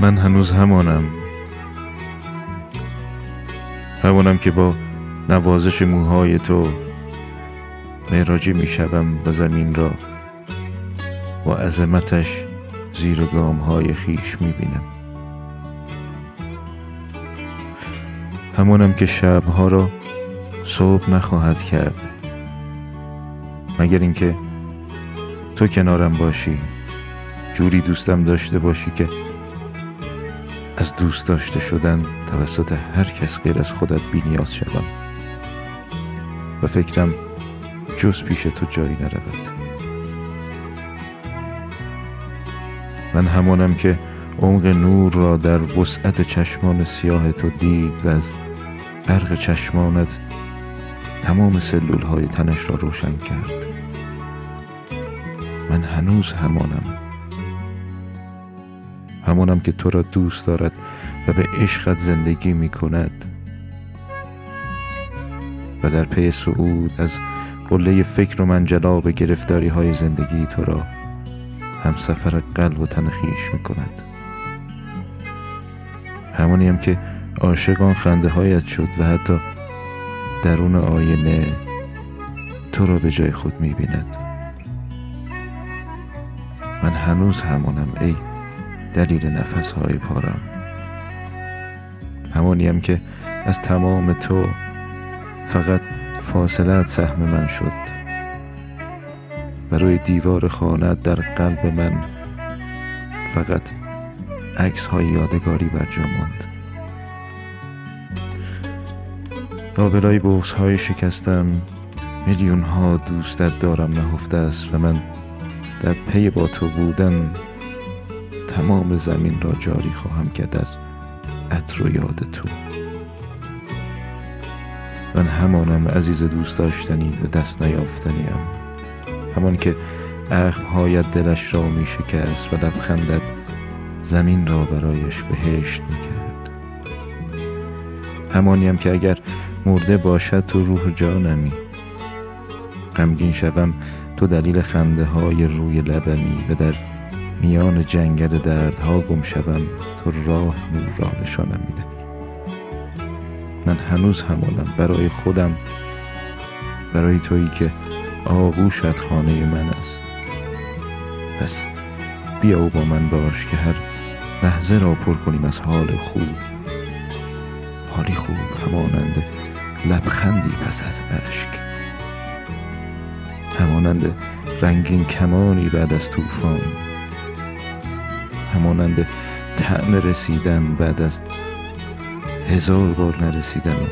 من هنوز همانم. همانم که با نوازش موهای تو معراجی می شوم و زمین را با عظمتش زیر گام های خیش می بینم همانم که شبها را صبح نخواهد کرد. مگر اینکه تو کنارم باشی جوری دوستم داشته باشی که از دوست داشته شدن توسط هر کس غیر از خودت بی نیاز شوم. و فکرم جز پیش تو جایی نرود. من همانم که عمق نور را در وسعت چشمان سیاه تو دید و از برق چشمانت تمام سلول های تنش را روشن کرد. من هنوز همانم همانم که تو را دوست دارد و به عشقت زندگی می کند. و در پی صعود از قله فکر و منجلا به گرفتاری های زندگی تو را هم سفر قلب و تنخیش می کند. همانیم که عاشقان خنده هایت شد و حتی درون آینه تو را به جای خود می بیند. من هنوز همانم ای دلیل نفس های پارم همانیم که از تمام تو فقط فاصلت سهم من شد. و روی دیوار خانه در قلب من فقط عکس های یادگاری بر جا ماند. لابلای بغز های شکستم میلیون ها دوستت دارم نهفته است و من در پی با تو بودن تمام زمین را جاری خواهم کرد از عطر و یاد تو. من همانم عزیز دوست داشتنی و دست نیافتنیم. همان که هایت دلش را می شکست و لبخندت زمین را برایش بهشت می کرد. همانیم که اگر مرده باشد تو روح جانمی. غمگین شوم تو دلیل خنده های روی لبمی و در میان جنگل دردها گم شوم تو راه نور را نشانم میده من هنوز همانم برای خودم برای تویی که آغوشت خانه من است. پس بیا و با من باش که هر لحظه را پر کنیم از حال خوب. حالی خوب همانند لبخندی پس از عشق همانند رنگین کمانی بعد از طوفان. همانند طعم رسیدن بعد از هزار بار نرسیدن و